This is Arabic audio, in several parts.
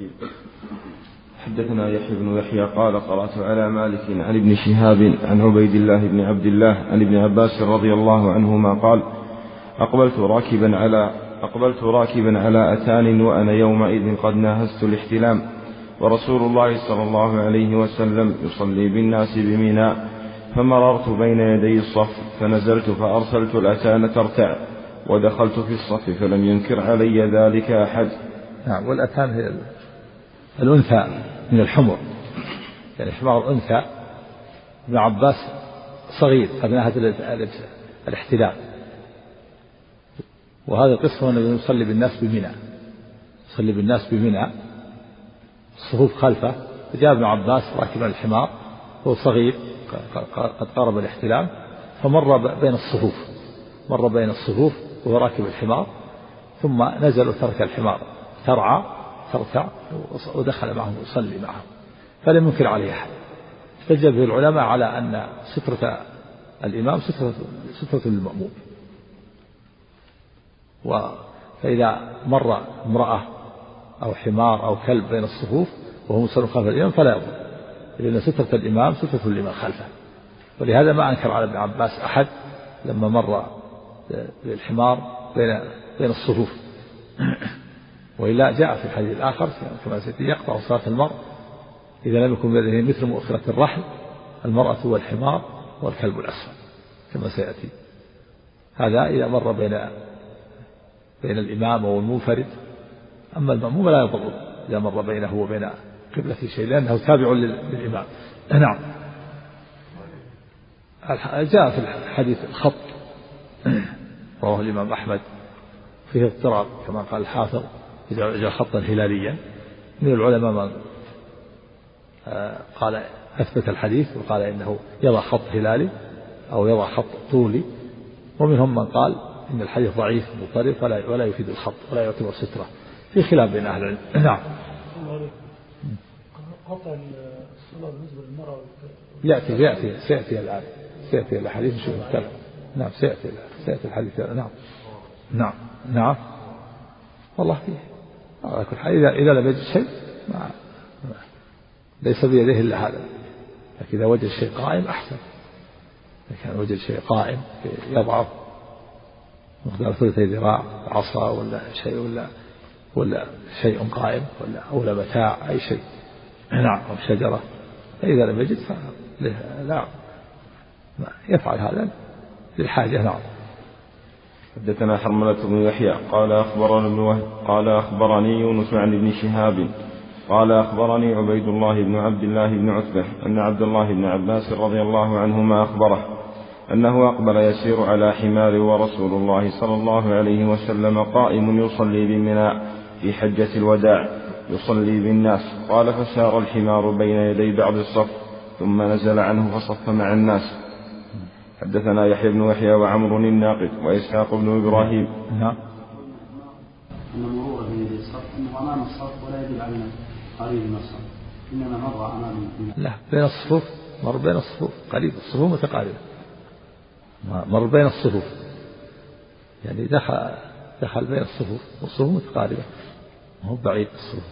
الرحيم حدثنا يحيى بن يحيى قال قرأت على مالك عن ابن شهاب عن عبيد الله بن عبد الله عن ابن عباس رضي الله عنهما قال أقبلت راكبا على أقبلت راكبا على أتان وأنا يومئذ قد ناهزت الاحتلام ورسول الله صلى الله عليه وسلم يصلي بالناس بميناء فمررت بين يدي الصف فنزلت فأرسلت الأتان ترتع ودخلت في الصف فلم ينكر علي ذلك أحد. نعم والأتان هي الأنثى من الحمر. يعني حمار الأنثى ابن عباس صغير قد نهت الاحتلال. وهذا القسم أنه يصلي بالناس بمنى. يصلي بالناس بمنى. الصفوف خلفه. فجاء ابن عباس راكبا الحمار. هو صغير قد قارب الاحتلام فمر بين الصفوف. مر بين الصفوف وهو راكب الحمار. ثم نزل وترك الحمار. ترعى. ترتع ودخل معهم يصلي معهم فلم ينكر عليه أحد. احتج به العلماء على أن سترة الإمام سترة سترة للمأموم. فإذا مر امرأة أو حمار أو كلب بين الصفوف وهو مصر خلف الإمام فلا يضر لأن سترة الإمام سترة لمن خلفه. ولهذا ما أنكر على ابن عباس أحد لما مر بالحمار بين بين الصفوف. وإلا جاء في الحديث الآخر كما سيأتي يقطع صلاة المرء. إذا لم يكن بيده مثل مؤخرة الرحل المرأة والحمار والكلب الأسود كما سيأتي. هذا إذا مر بين بين الإمام والمنفرد. أما المأموم لا يضر إذا مر بينه وبين قبلة شيء لأنه تابع للإمام. نعم. جاء في الحديث الخط رواه الإمام أحمد فيه اضطراب كما قال الحافظ. إذا خطا هلاليا من العلماء من؟ آه، قال أثبت الحديث وقال إنه يضع خط هلالي أو يضع خط طولي. ومنهم من قال إن الحديث ضعيف مضطرب ولا ولا يفيد الخط ولا يعتبر سترة. في خلاف بين أهل العلم. نعم. قطع الصلاة بالنسبة للمرأة. يأتي يأتي سيأتي الآن. سيأتي الحديث نشوف الكلام نعم سيأتي سيأتي الحديث. نعم. نعم. نعم. والله فيه. على كل حال إذا إذا لم يجد شيء ما ليس بيده إلا هذا. لكن إذا وجد شيء قائم أحسن. إذا كان وجد شيء قائم يضعف. مقدار ثلثي ذراع عصا ولا شيء ولا ولا شيء قائم ولا ولا متاع أي شيء. نعم أو شجرة. فإذا لم يجد لا. يفعل هذا للحاجة نعم. حدثنا حرملة بن يحيى قال أخبرنا ابن وهب قال أخبرني يونس عن ابن شهاب قال أخبرني عبيد الله بن عبد الله بن عتبة أن عبد الله بن عباس رضي الله عنهما أخبره أنه أقبل يسير على حمار ورسول الله صلى الله عليه وسلم قائم يصلي بمنى في حجة الوداع يصلي بالناس قال فسار الحمار بين يدي بعض الصف ثم نزل عنه فصف مع الناس. حدثنا يحيى بن يحيى وعمر الناقد وإسحاق بن إبراهيم. نعم. أن مرور بين يدي الصف أنه أمام الصف ولا يدل على قريب من الصف. إنما مر أمام لا بين الصفوف مر بين الصفوف. قريب الصفوف متقاربة. مر بين الصفوف. يعني دخل دخل بين الصفوف والصفوف متقاربة. ما هو بعيد الصفوف.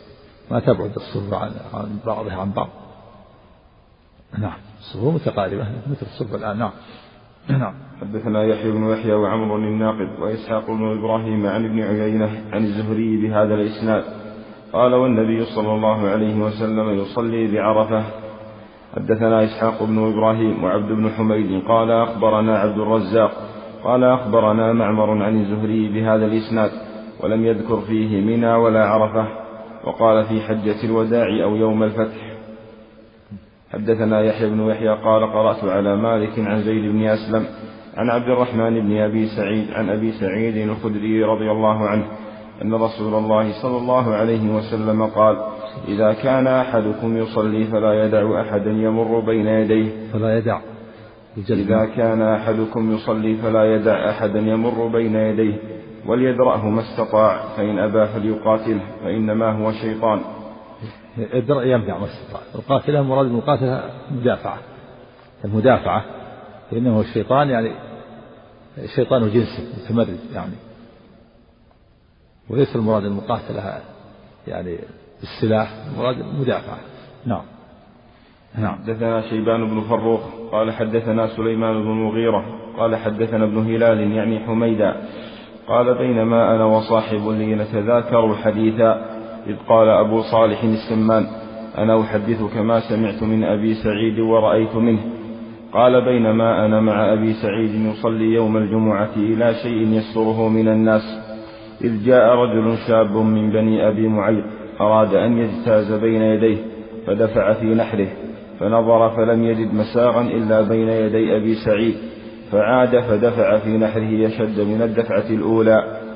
ما تبعد الصفوف عن عن بعضها عن بعض. نعم. الصفوف متقاربة مثل الصفوف الآن. نعم. نعم. حدثنا يحيى بن يحيى وعمر الناقد وإسحاق بن إبراهيم عن ابن عيينة عن الزهري بهذا الإسناد. قال والنبي صلى الله عليه وسلم يصلي بعرفة. حدثنا إسحاق بن إبراهيم وعبد بن حميد. قال أخبرنا عبد الرزاق. قال أخبرنا معمر عن الزهري بهذا الإسناد ولم يذكر فيه منى ولا عرفة. وقال في حجة الوداع أو يوم الفتح. حدثنا يحيى بن يحيى قال قرأت على مالك عن زيد بن أسلم عن عبد الرحمن بن أبي سعيد عن أبي سعيد الخدري رضي الله عنه أن رسول الله صلى الله عليه وسلم قال إذا كان أحدكم يصلي فلا يدع أحدا يمر بين يديه. فلا يدع. إذا كان أحدكم يصلي فلا يدع أحدا يمر بين يديه وليدرأه ما استطاع فإن أبى فليقاتله فإنما هو شيطان. يدرأ يمنع ما استطاع القاتلة مراد المقاتلة مدافعة. المدافعة فإنه الشيطان يعني شيطان جنسه متمرد يعني. وليس المراد المقاتلة يعني بالسلاح المراد مدافعة نعم. نعم. حدثنا شيبان بن فروخ قال حدثنا سليمان بن المغيرة قال حدثنا ابن هلال يعني حميدا قال بينما أنا وصاحب لي نتذاكر حديثا إذ قال أبو صالح السمان أنا أحدثك ما سمعت من أبي سعيد ورأيت منه. قال بينما أنا مع أبي سعيد يصلي يوم الجمعة إلى شيء يستره من الناس. إذ جاء رجل شاب من بني أبي معيط أراد أن يجتاز بين يديه فدفع في نحره فنظر فلم يجد مساغا إلا بين يدي أبي سعيد فعاد فدفع في نحره يشد من الدفعة الأولى.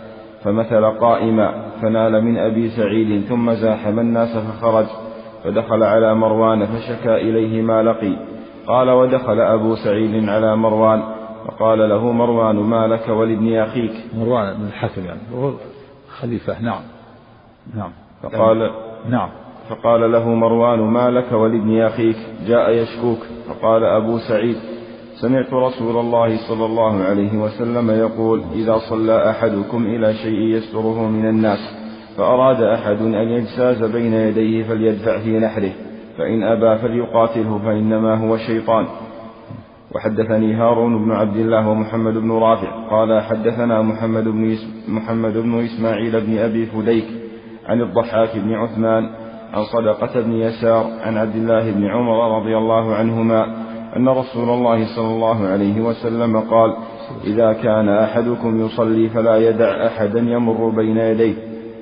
فمثل قائما فنال من أبي سعيد ثم زاحم الناس فخرج فدخل على مروان فشكى إليه ما لقي. قال ودخل أبو سعيد على مروان فقال له مروان ما لك ولابن أخيك؟ مروان بن الحكم يعني خليفة نعم نعم. فقال نعم. فقال له مروان ما لك ولابن أخيك؟ جاء يشكوك فقال أبو سعيد سمعت رسول الله صلى الله عليه وسلم يقول إذا صلى أحدكم إلى شيء يستره من الناس فأراد أحد أن يجساز بين يديه فليدفع في نحره فإن أبى فليقاتله فإنما هو شيطان. وحدثني هارون بن عبد الله ومحمد بن رافع قال حدثنا محمد بن محمد بن إسماعيل بن أبي فديك عن الضحاك بن عثمان عن صدقة بن يسار عن عبد الله بن عمر رضي الله عنهما أن رسول الله صلى الله عليه وسلم قال إذا كان أحدكم يصلي فلا يدع أحدا يمر بين يديه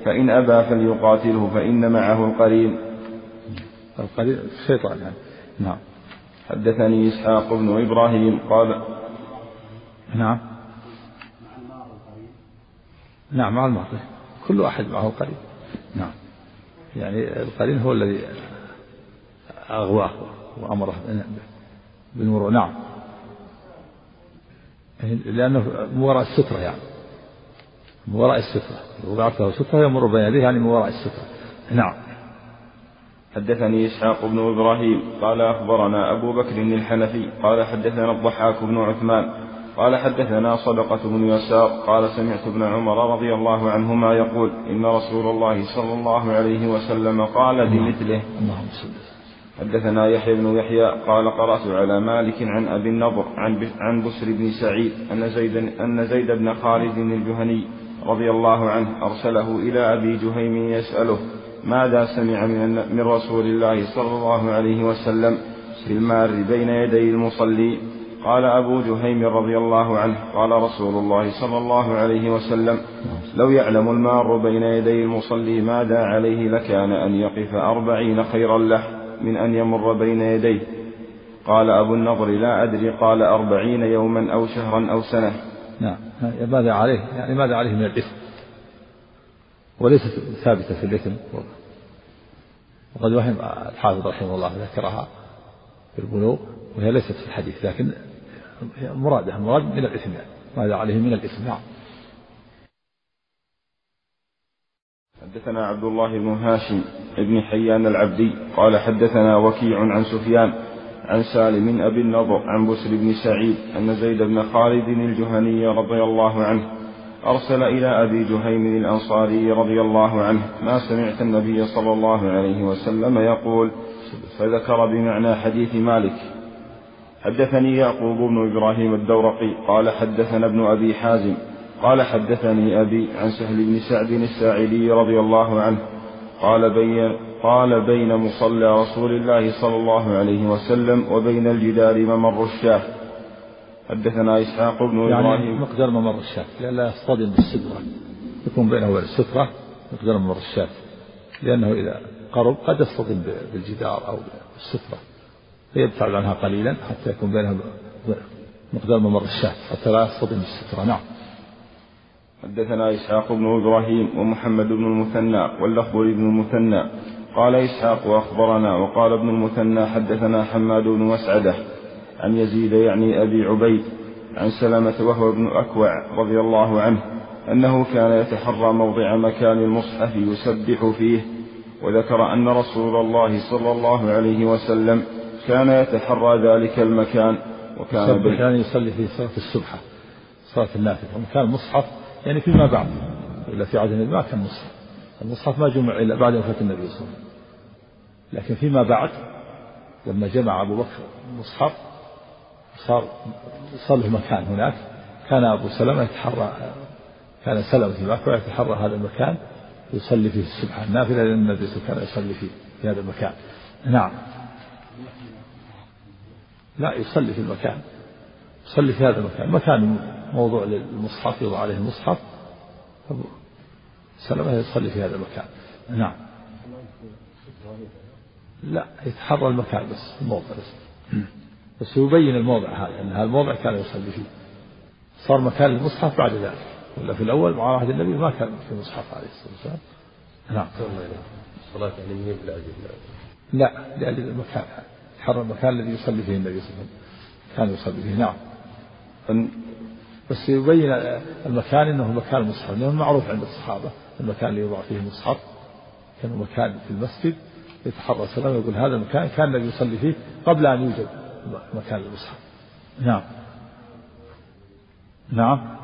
فإن أبى فليقاتله فإن معه القرين. القرين الشيطان يعني. نعم. حدثني إسحاق بن إبراهيم قال نعم. نعم مع الماضي كل واحد معه قرين. نعم. يعني القرين هو الذي أغواه وأمره. بالمرور نعم. لأنه من وراء السترة يعني. من وراء السترة. وضعت له سترة يمر بين يديه يعني من وراء السترة. نعم. حدثني إسحاق بن إبراهيم. قال أخبرنا أبو بكر الحنفي. قال حدثنا الضحاك بن عثمان. قال حدثنا صدقة بن يسار. قال سمعت ابن عمر رضي الله عنهما يقول إن رسول الله صلى الله عليه وسلم قال بمثله. اللهم صل حدثنا يحيى بن يحيى قال قرأت على مالك عن أبي النضر عن عن بسر بن سعيد أن زيد أن زيد بن خالد الجهني رضي الله عنه أرسله إلى أبي جهيم يسأله ماذا سمع من من رسول الله صلى الله عليه وسلم في المار بين يدي المصلي؟ قال أبو جهيم رضي الله عنه قال رسول الله صلى الله عليه وسلم لو يعلم المار بين يدي المصلي ماذا عليه لكان أن يقف أربعين خيرا له. من أن يمر بين يديه. قال أبو النضر لا أدري قال أربعين يوما أو شهرا أو سنة. نعم. ماذا عليه؟ يعني ماذا عليه من الإثم؟ وليست ثابتة في الإثم. وقد وهم الحافظ رحمه الله ذكرها في البلوغ وهي ليست في الحديث لكن مرادها المراد من الإثم يعني. ماذا عليه من الإثم؟ نعم. حدثنا عبد الله بن هاشم بن حيان العبدي قال حدثنا وكيع عن سفيان عن سالم أبي النضر عن بسر بن سعيد أن زيد بن خالد الجهني رضي الله عنه أرسل إلى أبي جهيم الأنصاري رضي الله عنه ما سمعت النبي صلى الله عليه وسلم يقول فذكر بمعنى حديث مالك حدثني يعقوب بن إبراهيم الدورقي قال حدثنا ابن أبي حازم قال حدثني أبي عن سهل بن سعد الساعدي رضي الله عنه قال بين قال بين مصلى رسول الله صلى الله عليه وسلم وبين الجدار ممر الشاه. حدثنا إسحاق بن يعني إبراهيم. مقدار ممر الشاة. لئلا يصطدم بالسترة يكون بينه وبين السترة مقدار ممر الشاة. لأنه إذا قرب قد يصطدم بالجدار أو بالسترة. فيبتعد عنها قليلا حتى يكون بينها مقدار ممر الشاة. حتى لا يصطدم بالسترة نعم. حدثنا إسحاق بن إبراهيم ومحمد بن المثنى واللفظ لابن المثنى. قال إسحاق أخبرنا وقال ابن المثنى حدثنا حماد بن مسعدة عن يزيد يعني أبي عبيد عن سلمة وهو ابن أكوع رضي الله عنه أنه كان يتحرى موضع مكان المصحف يسبح فيه وذكر أن رسول الله صلى الله عليه وسلم كان يتحرى ذلك المكان وكان يسبح يعني يصلي في صلاة السبحة صلاة النافلة. ومكان المصحف يعني فيما بعد إلا في عهد النبي ما كان مصحف. المصحف ما جمع إلا بعد وفاة النبي صلى الله عليه وسلم. لكن فيما بعد لما جمع أبو بكر المصحف صار صار له مكان هناك. كان أبو سلمة يتحرى كان سلمة في مكة يتحرى هذا المكان يصلي فيه السبحة النافلة لأن النبي صلى الله عليه وسلم كان يصلي فيه في هذا المكان. نعم. لا يصلي في المكان. يصلي في هذا المكان. مكان موضوع للمصحف يوضع عليه المصحف. أبو سلمة يصلي في هذا المكان. نعم. لا يتحرى المكان بس الموضع بس. بس يبين الموضع هذا أن هذا الموضع كان يصلي فيه. صار مكان المصحف بعد ذلك. ولا في الأول مع عهد النبي ما كان في مصحف عليه الصلاة والسلام. نعم. الصلاة يعني من لا لأجل المكان. يتحرى المكان الذي يصلي فيه النبي صلى الله عليه وسلم. كان يصلي فيه. نعم. بس يبين المكان إنه مكان المصحف لأنه معروف عند الصحابة المكان اللي يوضع فيه المصحف كان مكان في المسجد يتحرى السلام يقول هذا المكان كان النبي يصلي فيه قبل أن يوجد مكان المصحف نعم. نعم.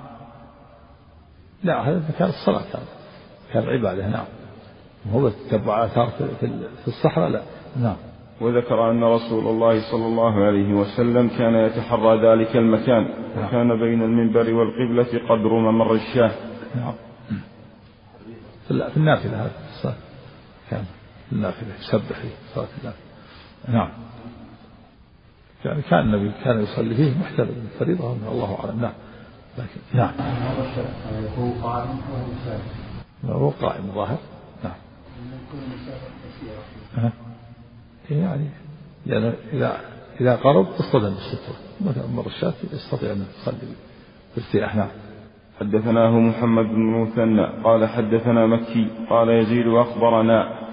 لا هذا مكان الصلاة كان كان عبادة نعم. هو تتبع آثار في الصحراء لا. نعم. وذكر أن رسول الله صلى الله عليه وسلم كان يتحرى ذلك المكان وكان بين المنبر والقبلة قدر ممر الشاه. نعم في النافلة هذا الصلاة كان في النافلة يسبح في صلاة النافلة نعم. يعني كان النبي كان يصلي فيه محتمل الفريضة الله أعلم. نعم. لكن نعم. يكون قائم هو قائم ظاهر. نعم؟ يعني يعني إذا إذا قرب اصطدم بالسترة مثلا مر الشاة يستطيع أن يصلي بارتياح نعم. حدثناه محمد بن مثنى قال حدثنا مكي. قال يزيد أخبرنا.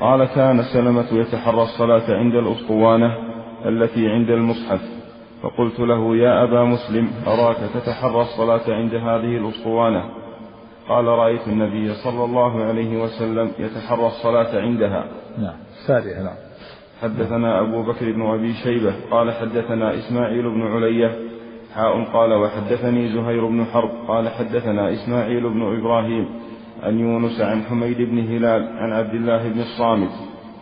قال كان سلمة يتحرى الصلاة عند الأسطوانة التي عند المصحف. فقلت له يا أبا مسلم أراك تتحرى الصلاة عند هذه الأسطوانة؟ قال رأيت النبي صلى الله عليه وسلم يتحرى الصلاة عندها. نعم. سارية نعم. حدثنا أبو بكر بن أبي شيبة قال حدثنا إسماعيل بن علية حاء قال وحدثني زهير بن حرب قال حدثنا إسماعيل بن إبراهيم عن يونس عن حميد بن هلال عن عبد الله بن الصامت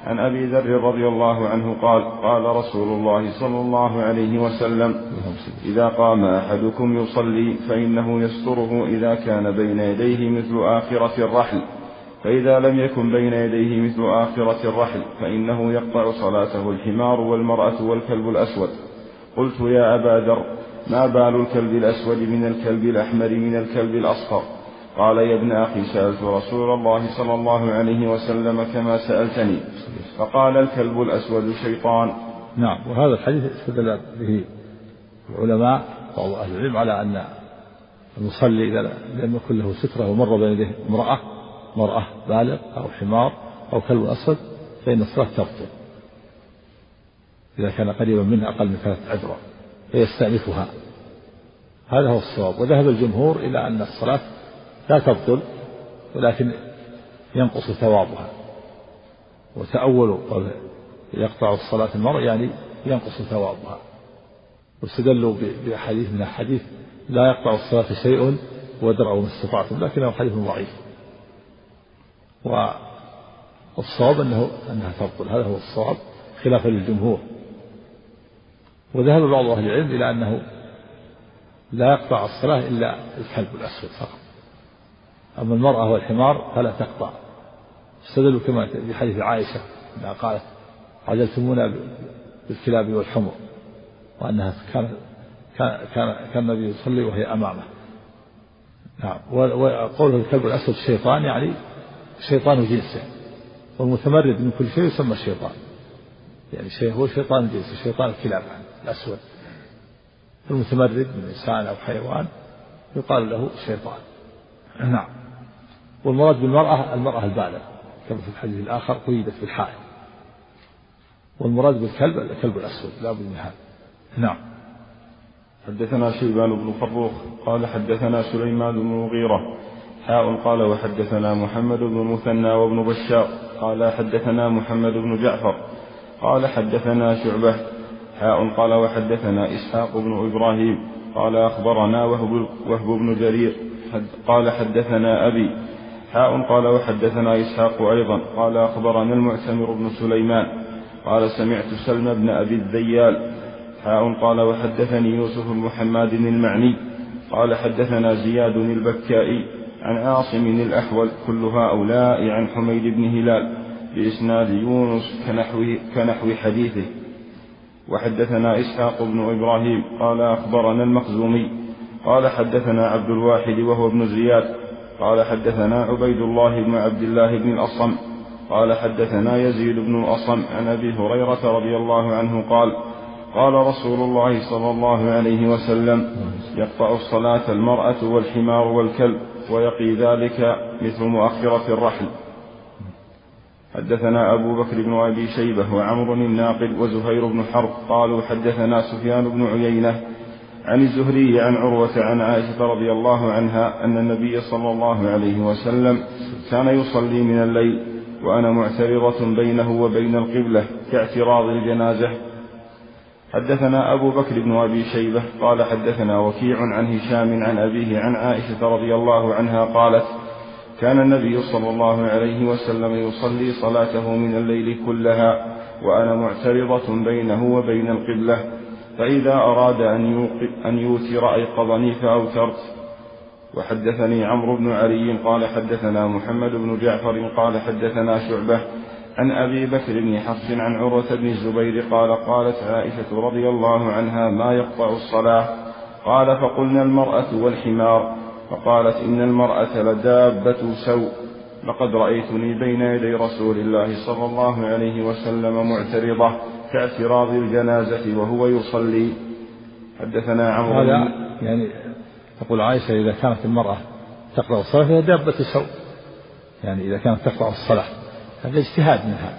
عن أبي ذر رضي الله عنه قال قال رسول الله صلى الله عليه وسلم إذا قام أحدكم يصلي فإنه يستره إذا كان بين يديه مثل آخرة الرحل فإذا لم يكن بين يديه مثل آخرة الرحل فإنه يقطع صلاته الحمار والمرأة والكلب الأسود. قلت يا أبا ذر ما بال الكلب الأسود من الكلب الأحمر من الكلب الأصفر؟ قال يا ابن أخي سألت رسول الله صلى الله عليه وسلم كما سألتني. فقال الكلب الأسود شيطان. نعم وهذا الحديث استدل به العلماء بعض أهل العلم على أن المصلي إذا لم يكن له سترة ومر بين يديه امرأة مرأة بالغ أو حمار أو كلب أسود فإن الصلاة تبطل إذا كان قريبا منها أقل من ثلاثة عذرة فيستأنفها. هذا هو الصواب. وذهب الجمهور إلى أن الصلاة لا تبطل ولكن ينقص ثوابها. وتأول يقطع الصلاة المرء يعني ينقص ثوابها. واستدلوا بأحاديث من الحديث لا يقطع الصلاة شيء وادرأوا ما استطعتم لكنه حديث ضعيف. والصواب أنه أنها تبطل. هذا هو الصواب خلافا للجمهور. وذهب بعض أهل العلم إلى أنه لا يقطع الصلاة إلا الكلب الأسود فقط. أما المرأة والحمار فلا تقطع. استدلوا كما في حديث عائشة أنها قالت عجلتمونا بالكلاب والحمر. وأنها كان كان كان, كان النبي يصلي وهي أمامه. نعم. وقوله الكلب الأسود شيطان يعني شيطان جنسه والمتمرد من كل شيء يسمى الشيطان يعني شيء هو شيطان جنسه شيطان الكلاب الأسود. المتمرد من إنسان أو حيوان يقال له شيطان. نعم. والمراد بالمرأة المرأة البالغة كما في الحديث الآخر قيدت بالحائل والمراد بالكلب الكلب الأسود. لا بد من هذا. نعم. حدثنا شيبان بن فروخ قال حدثنا سليمان بن المغيرة حاء قال وحدثنا محمد بن المثنى وابن بشار قال حدثنا محمد بن جعفر قال حدثنا شعبة حاء قال وحدثنا إسحاق بن إبراهيم قال أخبرنا وهب, وهب بن جرير قال حدثنا أبي حاء قال وحدثنا إسحاق أيضا قال أخبرنا المعتمر بن سليمان قال سمعت سلم بن أبي الذيال حاء قال وحدثني يوسف بن محمد المعني قال حدثنا زياد البكائي عن عاصم الأحول كل هؤلاء عن حميد بن هلال بإسناد يونس كنحو, كنحو حديثه. وحدثنا إسحاق بن إبراهيم قال أخبرنا المخزومي قال حدثنا عبد الواحد وهو ابن زياد قال حدثنا عبيد الله بن عبد الله بن الأصم قال حدثنا يزيد بن الأصم عن أبي هريرة رضي الله عنه قال قال رسول الله صلى الله عليه وسلم يقطع الصلاة المرأة والحمار والكلب. ويقي ذلك مثل مؤخرة الرحل حدثنا أبو بكر بن أبي شيبة وعمر الناقد وزهير بن حرب قالوا حدثنا سفيان بن عيينة عن الزهري عن عروة عن عائشة رضي الله عنها أن النبي صلى الله عليه وسلم كان يصلي من الليل وأنا معترضة بينه وبين القبلة كاعتراض الجنازة حدثنا أبو بكر بن أبي شيبة قال حدثنا وكيع عن هشام عن أبيه عن عائشة رضي الله عنها قالت كان النبي صلى الله عليه وسلم يصلي صلاته من الليل كلها وأنا معترضة بينه وبين القبلة فإذا أراد أن, أن يوتر أيقظني فأوترت. وحدثني عمرو بن علي قال حدثنا محمد بن جعفر قال حدثنا شعبة عن أبي بكر بن حفص عن عروة بن الزبير قال قالت عائشة رضي الله عنها ما يقطع الصلاة؟ قال فقلنا المرأة والحمار. فقالت إن المرأة لدابة سوء. لقد رأيتني بين يدي رسول الله صلى الله عليه وسلم معترضة كاعتراض الجنازة وهو يصلي. حدثنا عمرو هذا يعني تقول عائشة إذا كانت المرأة تقرأ الصلاة فهي دابة سوء. يعني إذا كانت تقرأ الصلاة. هذا اجتهاد منها.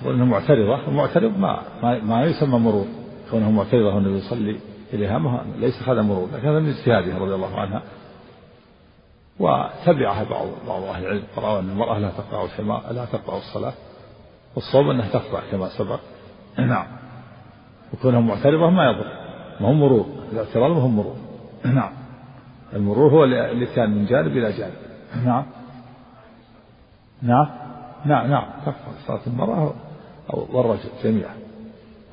تقول إنها معترضة المعترض ما ما, يسمى مرور. كونه معترضة والنبي يصلي إليها ما ليس هذا مرور لكن هذا من اجتهادها رضي الله عنها. وتبعها بعض بعض أهل العلم فرأوا أن المرأة لا تقطع الحمار لا تقطع الصلاة والصوم أنها تقطع كما سبق. نعم. وكونها معترضة ما يضر ما هو مرور الاعتراض ما هو مرور. نعم. المرور هو اللي كان من جانب إلى جانب. نعم. نعم. نعم نعم. تقطع صلاة المرأة والرجل جميعا.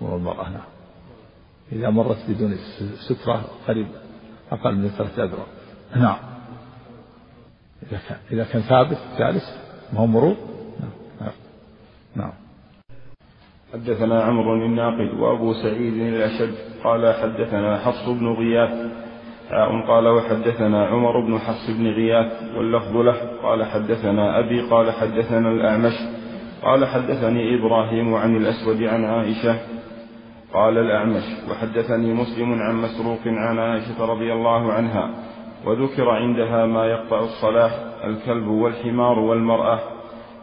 مر المرأة نعم. إذا مرت بدون سترة قريب أقل من ثلاثة أذرع. نعم. إذا كان إذا كان ثابت جالس ما هو مرور. نعم نعم. حدثنا عمرو الناقد وأبو سعيد الأشد قال حدثنا حفص بن غياث حاء قال وحدثنا عمر بن حفص بن غياث واللفظ له. قال حدثنا أبي قال حدثنا الأعمش قال حدثني إبراهيم عن الأسود عن عائشة قال الأعمش وحدثني مسلم عن مسروق عن عائشة رضي الله عنها وذكر عندها ما يقطع الصلاة الكلب والحمار والمرأة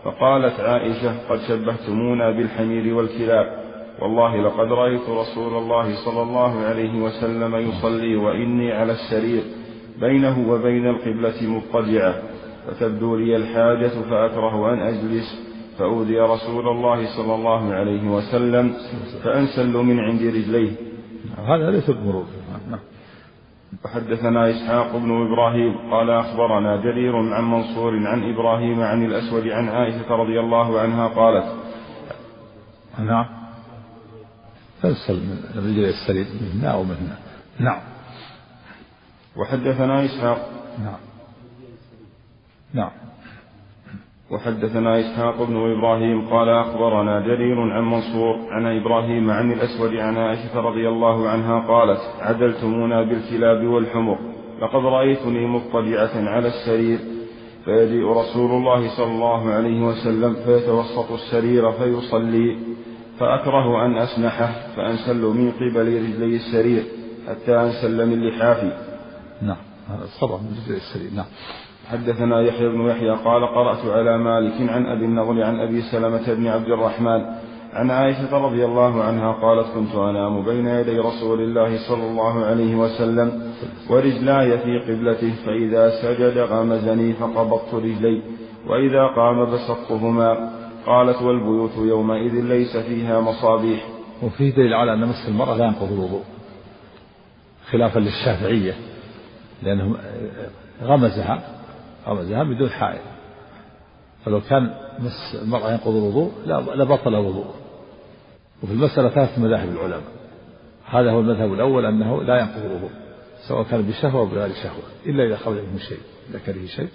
فقالت عائشة قد شبهتمونا بالحمير والكلاب. والله لقد رأيت رسول الله صلى الله عليه وسلم يصلي وإني على السرير بينه وبين القبلة مضطجعة. فتبدو لي الحاجة فأكره أن أجلس. فأودي رسول الله صلى الله عليه وسلم فأنسل من عند رجليه. هذا ليس بمرور. وحدثنا إسحاق بن إبراهيم قال أخبرنا جرير عن منصور عن إبراهيم عن الأسود عن عائشة رضي الله عنها قالت نعم. تنسل من الرجل السليم من هنا أو من هنا. نعم. وحدثنا إسحاق. نعم. نعم. وحدثنا إسحاق بن إبراهيم قال أخبرنا جرير عن منصور عن إبراهيم عن الأسود عن عائشة رضي الله عنها قالت عدلتمونا بالكلاب والحمر لقد رأيتني مضطجعة على السرير فيجيء رسول الله صلى الله عليه وسلم فيتوسط السرير فيصلي. فأكره أن أسنحه فأنسل من قبل رجلي السرير حتى أنسل من لحافي. نعم هذا الصبر من رجلي السرير نعم. حدثنا يحيى بن يحيى قال قرأت على مالك عن أبي النضر عن أبي سلمة بن عبد الرحمن عن عائشة رضي الله عنها قالت كنت أنام بين يدي رسول الله صلى الله عليه وسلم ورجلاي في قبلته فإذا سجد غمزني فقبضت رجلي وإذا قام بسطتهما قالت والبيوت يومئذ ليس فيها مصابيح. وفيه دليل على أن مس المرأة لا ينقض الوضوء خلافا للشافعية لأنهم غمزها غمزها بدون حائل. فلو كان مس المرأة ينقض الوضوء لبطل الوضوء. وفي المسألة ثلاث مذاهب العلماء. هذا هو المذهب الأول أنه لا ينقض الوضوء سواء كان بشهوة أو بغير شهوة إلا إذا خرج منه شيء إذا كره شيء.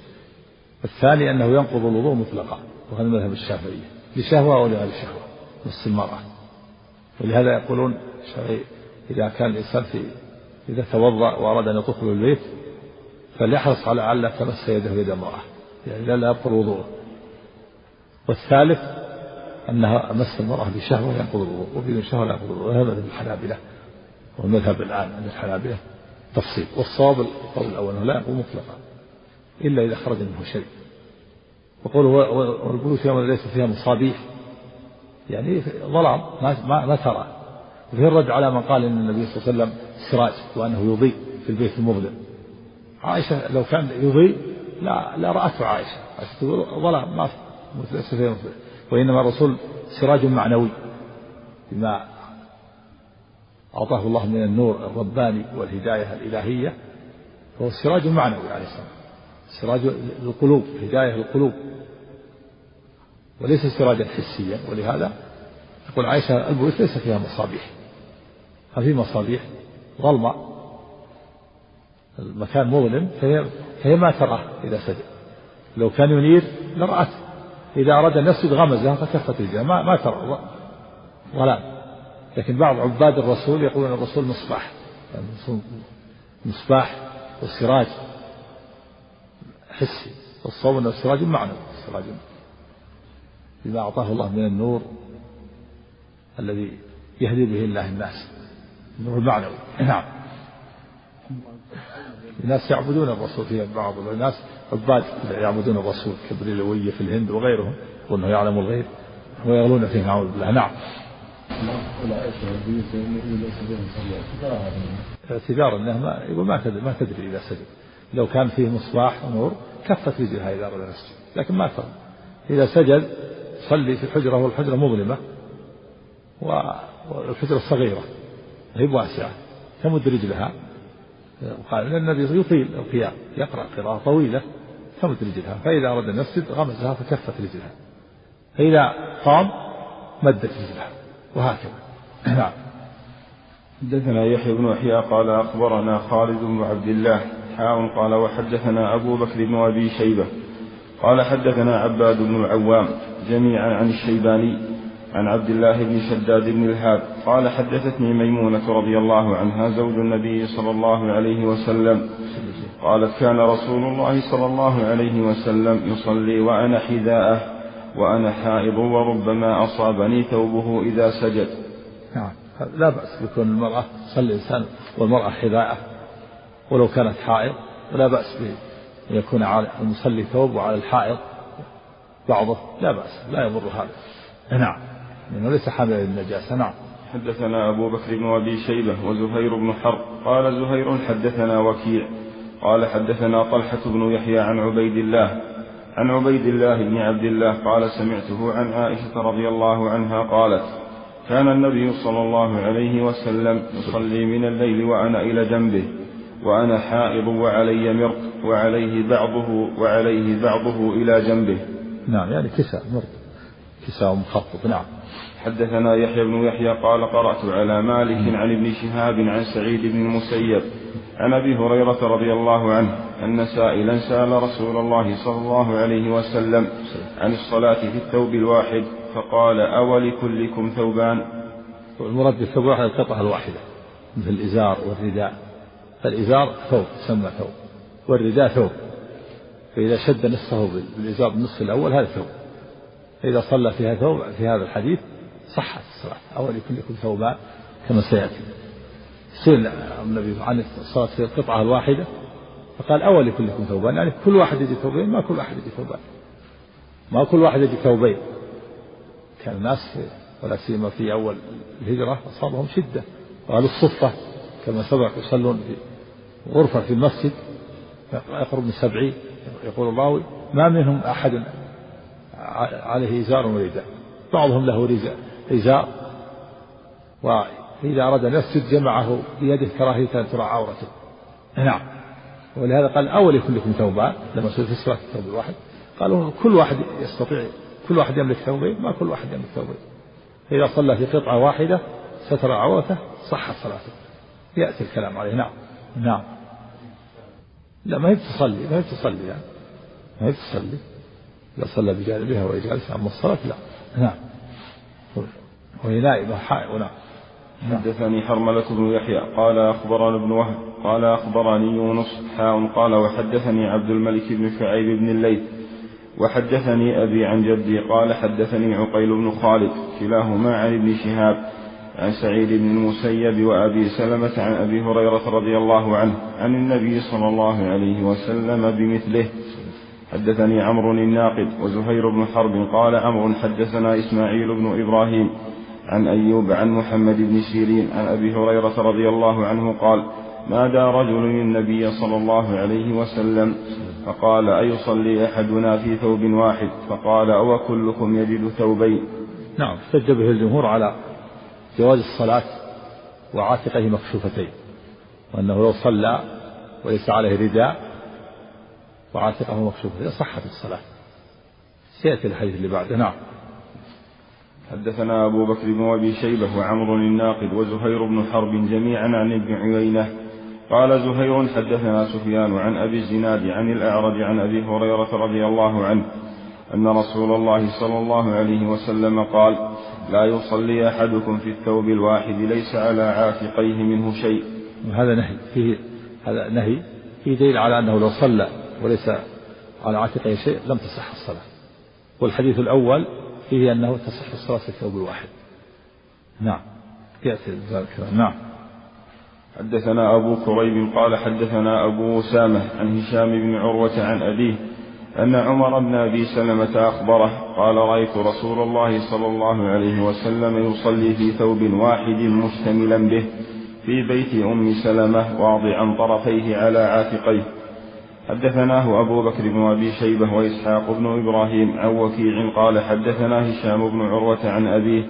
الثاني أنه ينقض الوضوء مطلقا. وهذا مذهب الشافعية. لشهوة أو لغير شهوة مس المرأة. ولهذا يقولون إذا كان الإنسان في إذا توضأ وأراد أن يطوف بالبيت فليحرص على ألا تمس يده يد امرأة يعني لا يبطل وضوءه. والثالث أنها مس المرأة بشهوة ينقض الوضوء وبدون شهوة لا ينقض الوضوء هذا مذهب الحنابلة. والمذهب الآن عند الحنابلة. تفصيل. والصواب القول الأول أنه لا ينقض مطلقا. إلا إذا خرج منه شيء. وقوله والبيوت يوم ليس فيها مصابيح؟ يعني ظلام ما, ما, ما ترى. وفيه الرد على من قال إن النبي صلى الله عليه وسلم سراج وأنه يضيء في البيت المظلم. عائشة لو كان يضيء لا لا رأته عائشة. عائشة تقول ظلام ما ليس فيه وإنما الرسول سراج معنوي بما أعطاه الله من النور الرباني والهداية الإلهية فهو سراج معنوي عليه السلام. سراج القلوب هداية القلوب وليس سراجا حسيا. ولهذا تقول عائشة البيوت ليس فيها مصابيح. ما في مصابيح ظلمة. المكان مظلم فهي, فهي ما تراه إذا سجد لو كان ينير لرأته إذا أراد أن يسجد غمزها فكفت رجلها ما, ما ترى. ظلام لكن بعض عباد الرسول يقولون الرسول مصباح. يعني مصباح والسراج حسي. والصوم أنه سراج معنوي. سراج بما أعطاه الله من النور الذي يهدي به الله الناس. النور المعنوي. نعم. الناس يعبدون الرسول في بعض الناس عباد يعبدون الرسول كبريلوية في الهند وغيرهم وأنه يعلم الغيب ويغلون فيه نعوذ بالله. نعم. اعتذار أنه ما يقول ما تدري ما تدري إذا سجد. لو كان فيه مصباح ونور كفت رجلها اذا اراد يسجد لكن ما ترى. إذا سجد صلي في الحجرة والحجرة مظلمة والحجرة الصغيرة هي واسعة تمد رجلها. وقال النبي يطيل القيام يقرأ قراءة طويلة تمد رجلها. فإذا أراد أن يسجد غمزها فكفت رجلها. فإذا قام مدت رجلها وهكذا. نعم. حدثنا يحيى بن يحيى قال أخبرنا خالد بن عبد الله حاء قال وحدثنا أبو بكر بن أبي شيبة قال حدثنا عباد بن العوام جميعا عن الشيباني عن عبد الله بن شداد بن الهاب قال حدثتني ميمونة رضي الله عنها زوج النبي صلى الله عليه وسلم. قالت كان رسول الله صلى الله عليه وسلم يصلي وأنا حذاءه وأنا حائض وربما أصابني ثوبه إذا سجد. نعم. لا بأس بكون المرأة تصلي الإنسان والمرأة حذاءه ولو كانت حائض ولا بأس بأن يكون على المصلي ثوب وعلى الحائض بعضه لا بأس لا يضر هذا. نعم. لأنه ليس حاملا للنجاسة نعم. حدثنا أبو بكر بن أبي شيبة وزهير بن حرب. قال زهير حدثنا وكيع. قال حدثنا طلحة بن يحيى عن عبيد الله. عن عبيد الله بن عبد الله قال سمعته عن عائشة رضي الله عنها قالت كان النبي صلى الله عليه وسلم يصلي من الليل وأنا إلى جنبه. وأنا حائض وعلي مرق وعليه بعضه وعليه بعضه إلى جنبه. نعم يعني كساء مرق كساء مخفض نعم. حدثنا يحيى بن يحيى قال قرأت على مالك عن ابن شهاب عن سعيد بن المسيب عن أبي هريرة رضي الله عنه أن سائلا سأل رسول الله صلى الله عليه وسلم عن الصلاة في الثوب الواحد فقال أولكلكم ثوبان؟ المراد بالثوب الواحد القطعة الواحدة مثل الإزار والرداء. فالازار ثوب يسمى ثوب والرداء ثوب. فإذا شد نصفه بالإزار بالنصف الأول هذا ثوب. فإذا صلى فيها ثوب في هذا الحديث صحت الصلاة أو لكلكم ثوبان كما سيأتي. سئل النبي عن الصلاة في القطعة الواحدة فقال أول لكلكم ثوبان؟ يعني كل واحد يجي ثوبين ما كل واحد يجي ثوبان. ما كل واحد يجي ثوبين. كان الناس ولا سيما في أول الهجرة أصابهم شدة وقالوا الصفة كما سبق يصلون في غرفة في المسجد يقرب من سبعين يقول الله ما منهم أحد عليه إزار ورداء بعضهم له إزار وإذا أراد أن يسجد جمعه بيده كراهية أن ترى عورته. نعم. ولهذا قال أول كلكم ثوبان لما سئل في الصلاة الثوب الواحد. قالوا كل واحد يستطيع كل واحد يملك ثوبين ما كل واحد يملك ثوبين. فإذا صلى في قطعة واحدة ستر عورته صحت صلاته. يأتي الكلام عليه. نعم. نعم. لا ما هي تصلي ما هي تصلي يعني. ما هي تصلي. إذا صلى بجانبها وهي جالسة أما الصلاة لا. نعم. وهي نائمة حائض نعم. حدثني حرملة بن يحيى قال أخبرنا ابن وهب قال أخبرني يونس حاء قال وحدثني عبد الملك بن شعيب بن الليث وحدثني أبي عن جدي قال حدثني عقيل بن خالد كلاهما عن ابن شهاب عن سعيد بن المسيب وأبي سلمة عن أبي هريرة رضي الله عنه عن النبي صلى الله عليه وسلم بمثله. حدثني عمرو الناقد وزهير بن حرب قال عمرو حدثنا إسماعيل بن إبراهيم عن أيوب عن محمد بن سيرين عن أبي هريرة رضي الله عنه قال نادى رجل النبي صلى الله عليه وسلم؟ فقال أيصلي أحدنا في ثوب واحد. فقال أو كلكم يجد ثوبين؟ نعم احتج به الجمهور على جواز الصلاة وعاتقه مكشوفتين وأنه لو صلى وليس عليه رداء وعاتقه مكشوفتين صحت الصلاة. سيأتي الحديث اللي بعده. نعم. حدثنا أبو بكر بن أبي شيبة وعمر الناقد وزهير بن حرب جميعا عن ابن عيينة. قال زهير حدثنا سفيان عن أبي الزناد عن الأعرج عن أبي هريرة رضي الله عنه أن رسول الله صلى الله عليه وسلم قال لا يصلي أحدكم في الثوب الواحد ليس على عاتقيه منه شيء. هذا نهي. فيه هذا نهي. فيه دليل على أنه لو صلى وليس على عاتقه شيء لم تصح الصلاة. والحديث الأول فيه أنه تصح الصلاة في الثوب الواحد. نعم. يأتي الكلام نعم. حدثنا أبو كريب قال حدثنا أبو أسامة عن هشام بن عروة عن أبيه أن عمر بن أبي سلمة أخبره قال رأيت رسول الله صلى الله عليه وسلم يصلي في ثوب واحد مشتملا به في بيت أم سلمة واضعا طرفيه على عاتقيه. حدثناه أبو بكر بن أبي شيبة وإسحاق بن إبراهيم عن وكيع قال حدثنا هشام بن عروة عن أبيه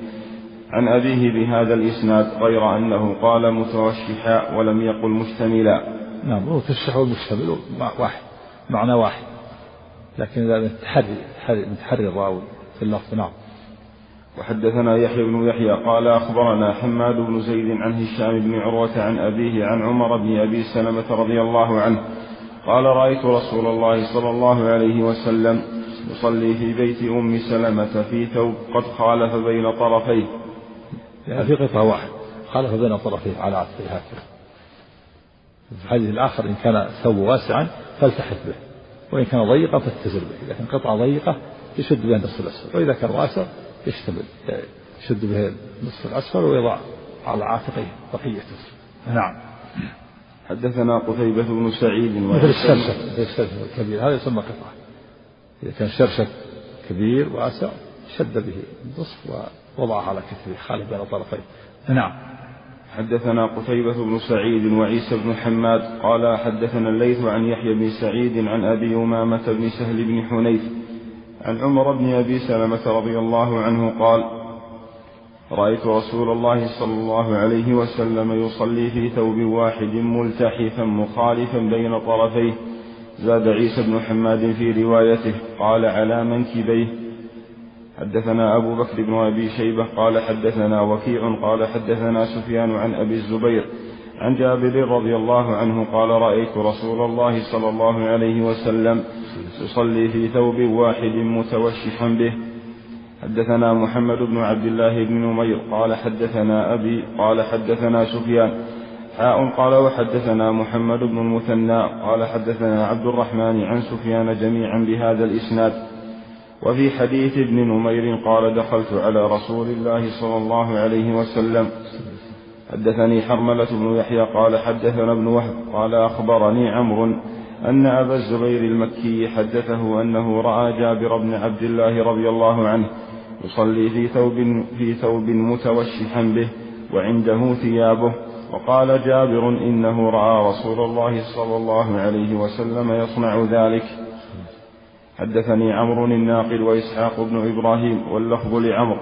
عن أبيه بهذا الإسناد غير أنه قال متوشحا ولم يقل مشتملا. نعم متوشح والمشتمل واحد معنى واحد. لكن إذا متحري متحري الراوي في اللفظ نعم. وحدثنا يحيى بن يحيى قال أخبرنا حماد بن زيد عن هشام بن عروة عن أبيه عن عمر بن أبي سلمة رضي الله عنه. قال رأيت رسول الله صلى الله عليه وسلم يصلي في بيت أم سلمة في ثوب قد خالف بين طرفيه. يعني في قطعة واحد خالف بين طرفيه على عاتقه هكذا. في الحديث الآخر إن كان ثوب واسعا فالتحف به. وإن كان ضيقا فاتزر به إذا كان قطعة ضيقة يشد بها النصف الأسفل وإذا كان واسع يشتمل يشد به النصف الأسفل ويضع على عاتقه بقيته نعم. حدثنا قتيبة بن سعيد مثل الشرشف مثل الشرشف الكبير هذا يسمى قطعة. إذا كان شرشف كبير واسع شد به النصف ووضعه على كتفه خالف بين طرفيه. نعم. حدثنا قتيبة بن سعيد وعيسى بن حماد قال حدثنا الليث عن يحيى بن سعيد عن أبي أمامة بن سهل بن حنيف عن عمر بن أبي سلمة رضي الله عنه قال رأيت رسول الله صلى الله عليه وسلم يصلي في ثوب واحد ملتحفا مخالفا بين طرفيه زاد عيسى بن حماد في روايته قال على منكبيه. حدثنا أبو بكر بن أبي شيبة قال حدثنا وكيع قال حدثنا سفيان عن أبي الزبير عن جابر رضي الله عنه قال رأيت رسول الله صلى الله عليه وسلم يصلي في ثوب واحد متوشحا به. حدثنا محمد بن عبد الله بن نمير قال حدثنا أبي قال حدثنا سفيان. حاء قال وحدثنا محمد بن المثنى قال حدثنا عبد الرحمن عن سفيان جميعا بهذا الإسناد. وفي حديث ابن نمير قال دخلت على رسول الله صلى الله عليه وسلم. حدثني حرملة بن يحيى قال حدثنا ابن وهب قال أخبرني عمرو أن أبا الزبير المكي حدثه أنه رأى جابر بن عبد الله رضي الله عنه يصلي في ثوب في ثوب متوشحا به وعنده ثيابه وقال جابر إنه رأى رسول الله صلى الله عليه وسلم يصنع ذلك. حدثني عمرو الناقل وإسحاق بن إبراهيم واللفظ لعمرو.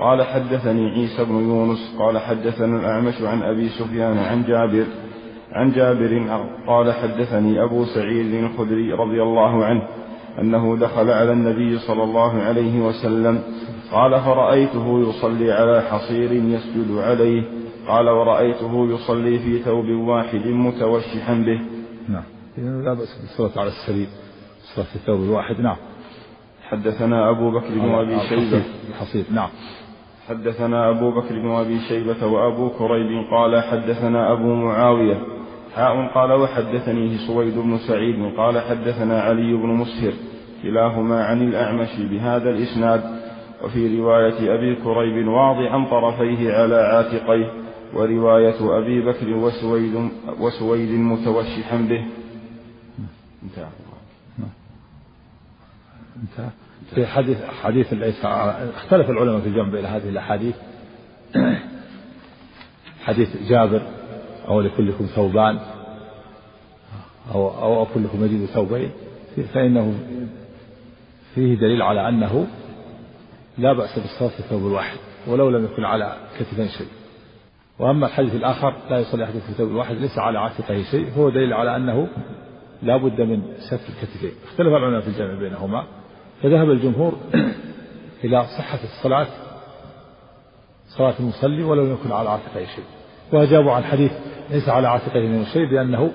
قال حدثني عيسى بن يونس قال حدثنا الأعمش عن أبي سفيان عن جابر عن جابر قال حدثني أبو سعيد الخدري رضي الله عنه أنه دخل على النبي صلى الله عليه وسلم قال فرأيته يصلي على حصير يسجد عليه. قال ورأيته يصلي في ثوب واحد متوشحا به. نعم. لا بأس بالصلاة على السرير. الصلاة في الثوب الواحد نعم. حدثنا أبو بكر بن أبي شيبة. الحصير نعم. حدثنا أبو بكر بن أبي شيبة وأبو كريب قال حدثنا أبو معاوية. حاء قال وحدثني سويد بن سعيد قال حدثنا علي بن مسهر كلاهما عن الأعمش بهذا الإسناد. وفي رواية أبي كريب واضعا طرفيه على عاتقيه ورواية أبي بكر وسويد, وسويد متوشحا به. انتهى. في حديث حديث ليس اختلف العلماء في الجمع بين هذه الأحاديث. حديث جابر أو لكلكم ثوبان أو أو كلكم يجد ثوبين. فإنه فيه دليل على أنه لا بأس بالصلاه في الثوب الواحد ولو لم يكن على كتفين شيء. وأما الحديث الآخر لا يصلي احدكم في الثوب الواحد ليس على عاتقه شيء. هو دليل على أنه لا بد من ست الكتفين. اختلف العلماء في الجمع بينهما. فذهب الجمهور إلى صحة الصلاة صلاة المصلي ولو يكن على عاتقه شيء. وأجابوا عن حديث ليس على عاتقه شيء بأنه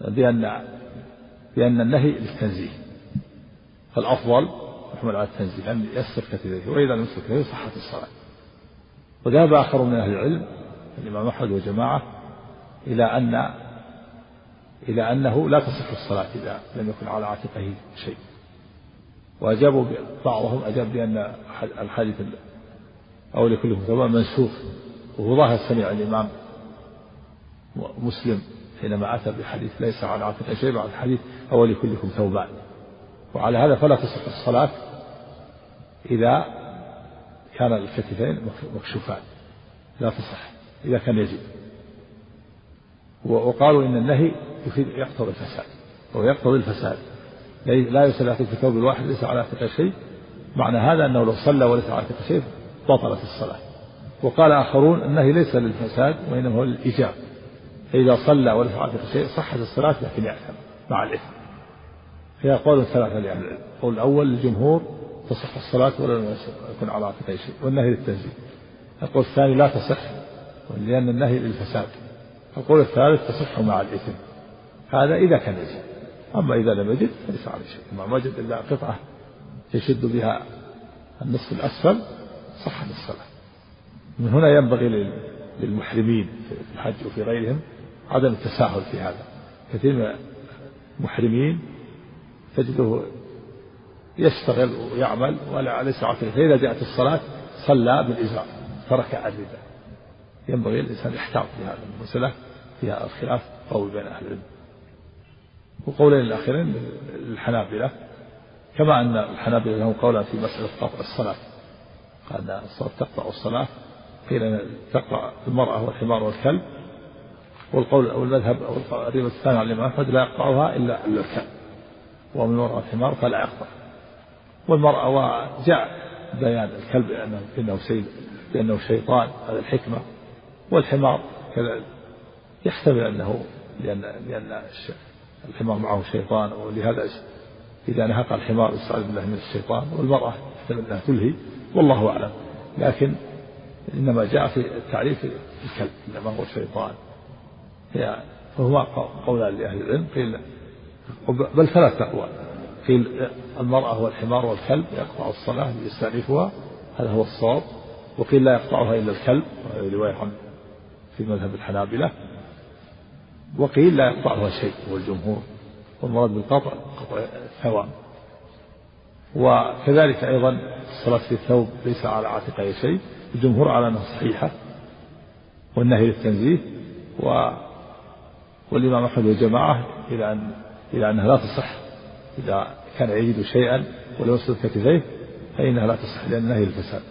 بأن بأن النهي للتنزيه. فالأفضل يحمل على التنزيه أن يسر كتفيه وإذا لم يسر كتفيه صحت الصلاة. وذهب آخر من أهل العلم الإمام أحمد وجماعة إلى أن إلى أنه لا تصح الصلاة إذا لم يكن على عاتقه شيء. وأجابوا بعضهم أجاب بأن الحديث أو لكل ثوبان منسوخ. وهو ظاهر سمع الإمام مسلم حينما أتى بحديث ليس على عاتقه شيء بعد الحديث أو لكلكم ثوبان. وعلى هذا فلا تصح الصلاة إذا كان الكتفين مكشوفان. لا تصح إذا كان يجب. وقالوا إن النهي يفيد يقتضي الفساد. أو يقتضي الفساد. لا يصلي في الثوب الواحد ليس على عاتقه شيء. معنى هذا أنه لو صلى وليس على عاتقه شيء بطلت الصلاة. وقال آخرون النهي ليس للفساد وإنما هو للإيجاب. فإذا صلى وليس على عاتقه شيء صحت الصلاة لكن يأثم مع الإثم. فيها قول ثلاثة لأهل العلم. القول الأول للجمهور تصح الصلاة ولا يكون على عاتقه شيء والنهي للتنزيل القول الثاني لا تصح لأن النهي للفساد. القول الثالث تصح مع الإثم. هذا إذا كان يجد أما إذا لم يجد فليس عليه شيء. ما وجد إلا قطعة يشد بها النصف الأسفل صح الصلاة. من هنا ينبغي للمحرمين في الحج وفي غيرهم عدم التساهل في هذا. كثير من المحرمين تجده يشتغل ويعمل ولا ليس عاقل فإذا جاءت الصلاة صلى بالإزار ترك الرداء ينبغي الإنسان يحتاط في هذه المسألة فيها الخلاف قوي بين أهل العلم. وقولين الأخيرين للحنابلة كما أن الحنابلة لهم قولا في مسألة قطع الصلاة. قال الصلاة تقطع الصلاة قيل تقطع المرأة والحمار والكلب. والقول أو المذهب أو الرواية الثانية على الإمام أحمد لا يقطعها إلا الكلب. ومن المرأة والحمار فلا يقطع. والمرأة وجاء بيان الكلب لأنه إنه سيد لأنه شيطان هذا الحكمة. والحمار كذلك. يحتمل أنه لأن لأن الحمار معه شيطان ولهذا إذا نهق الحمار يستعاذ بالله من الشيطان والمرأة يحتمل أنها تلهي والله أعلم. لكن إنما جاء في التعريف الكلب إنما هو شيطان. فهما قولان لأهل العلم قيل بل ثلاث أقوال. قيل المرأة والحمار والكلب يقطع الصلاة يستأنفها هذا هو الصواب. وقيل لا يقطعها إلا الكلب رواية عن في مذهب الحنابلة. وقيل لا يقطعها شيء هو الجمهور والمراد بالقطع قطع الثواب. وكذلك أيضا الصلاة في الثوب ليس على عاتقه شيء الجمهور على أنها صحيحة والنهي للتنزيه و والإمام أحمد والجماعة إلى أن إلى أنها لا تصح. إذا كان يجد شيئا ولو يسلط كتفيه فإنها لا تصح لأن النهي للفساد.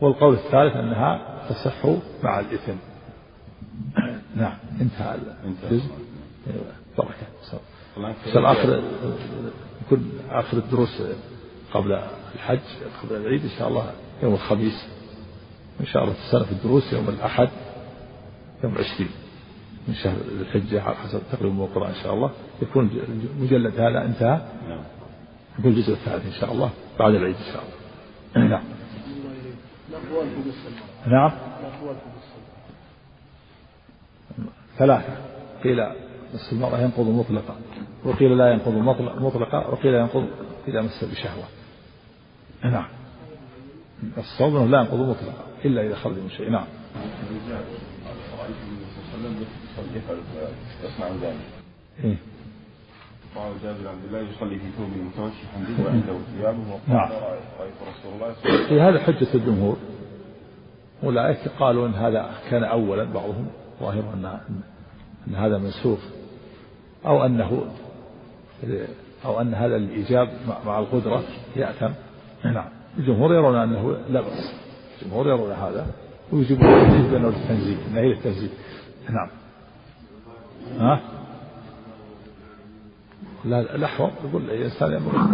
والقول الثالث أنها تصح مع الإثم. نعم. انتهى الجزء. بركة إن آخر يكون آخر الدروس قبل الحج قبل العيد إن شاء الله يوم الخميس. إن شاء الله تستأنف الدروس يوم الأحد يوم العشرين من شهر الحجة على حسب تقريبا القرآن إن شاء الله. يكون المجلد هذا انتهى. نعم. يكون الجزء الثالث إن شاء الله بعد العيد إن شاء الله. نعم. نعم. ثلاثة. قيل مس المرأة ينقض مطلقا وقيل لا ينقض مطلقا وقيل ينقض إذا مس بشهوة. نعم. الصوم لا ينقض مطلقا إلا إذا خرج من شيء. نعم. يصنع ذلك إيه؟ قال جابر عبد الله يصلي في ثوب متوشحا به وعنده ثيابه وقال نعم. رايت رسول الله صلى الله عليه وسلم هذا حجة الجمهور أولئك قالوا أن هذا كان أولا بعضهم. ظاهر أن أن هذا منسوخ أو أنه أو أن هذا الإيجاب مع القدرة يأتم نعم. الجمهور يرون أنه لا بأس. الجمهور يرون هذا. التنزيل بأنه للتنزيل أنه هي للتنزيل نعم. ها؟ لا الأحوط يقول الإنسان يمر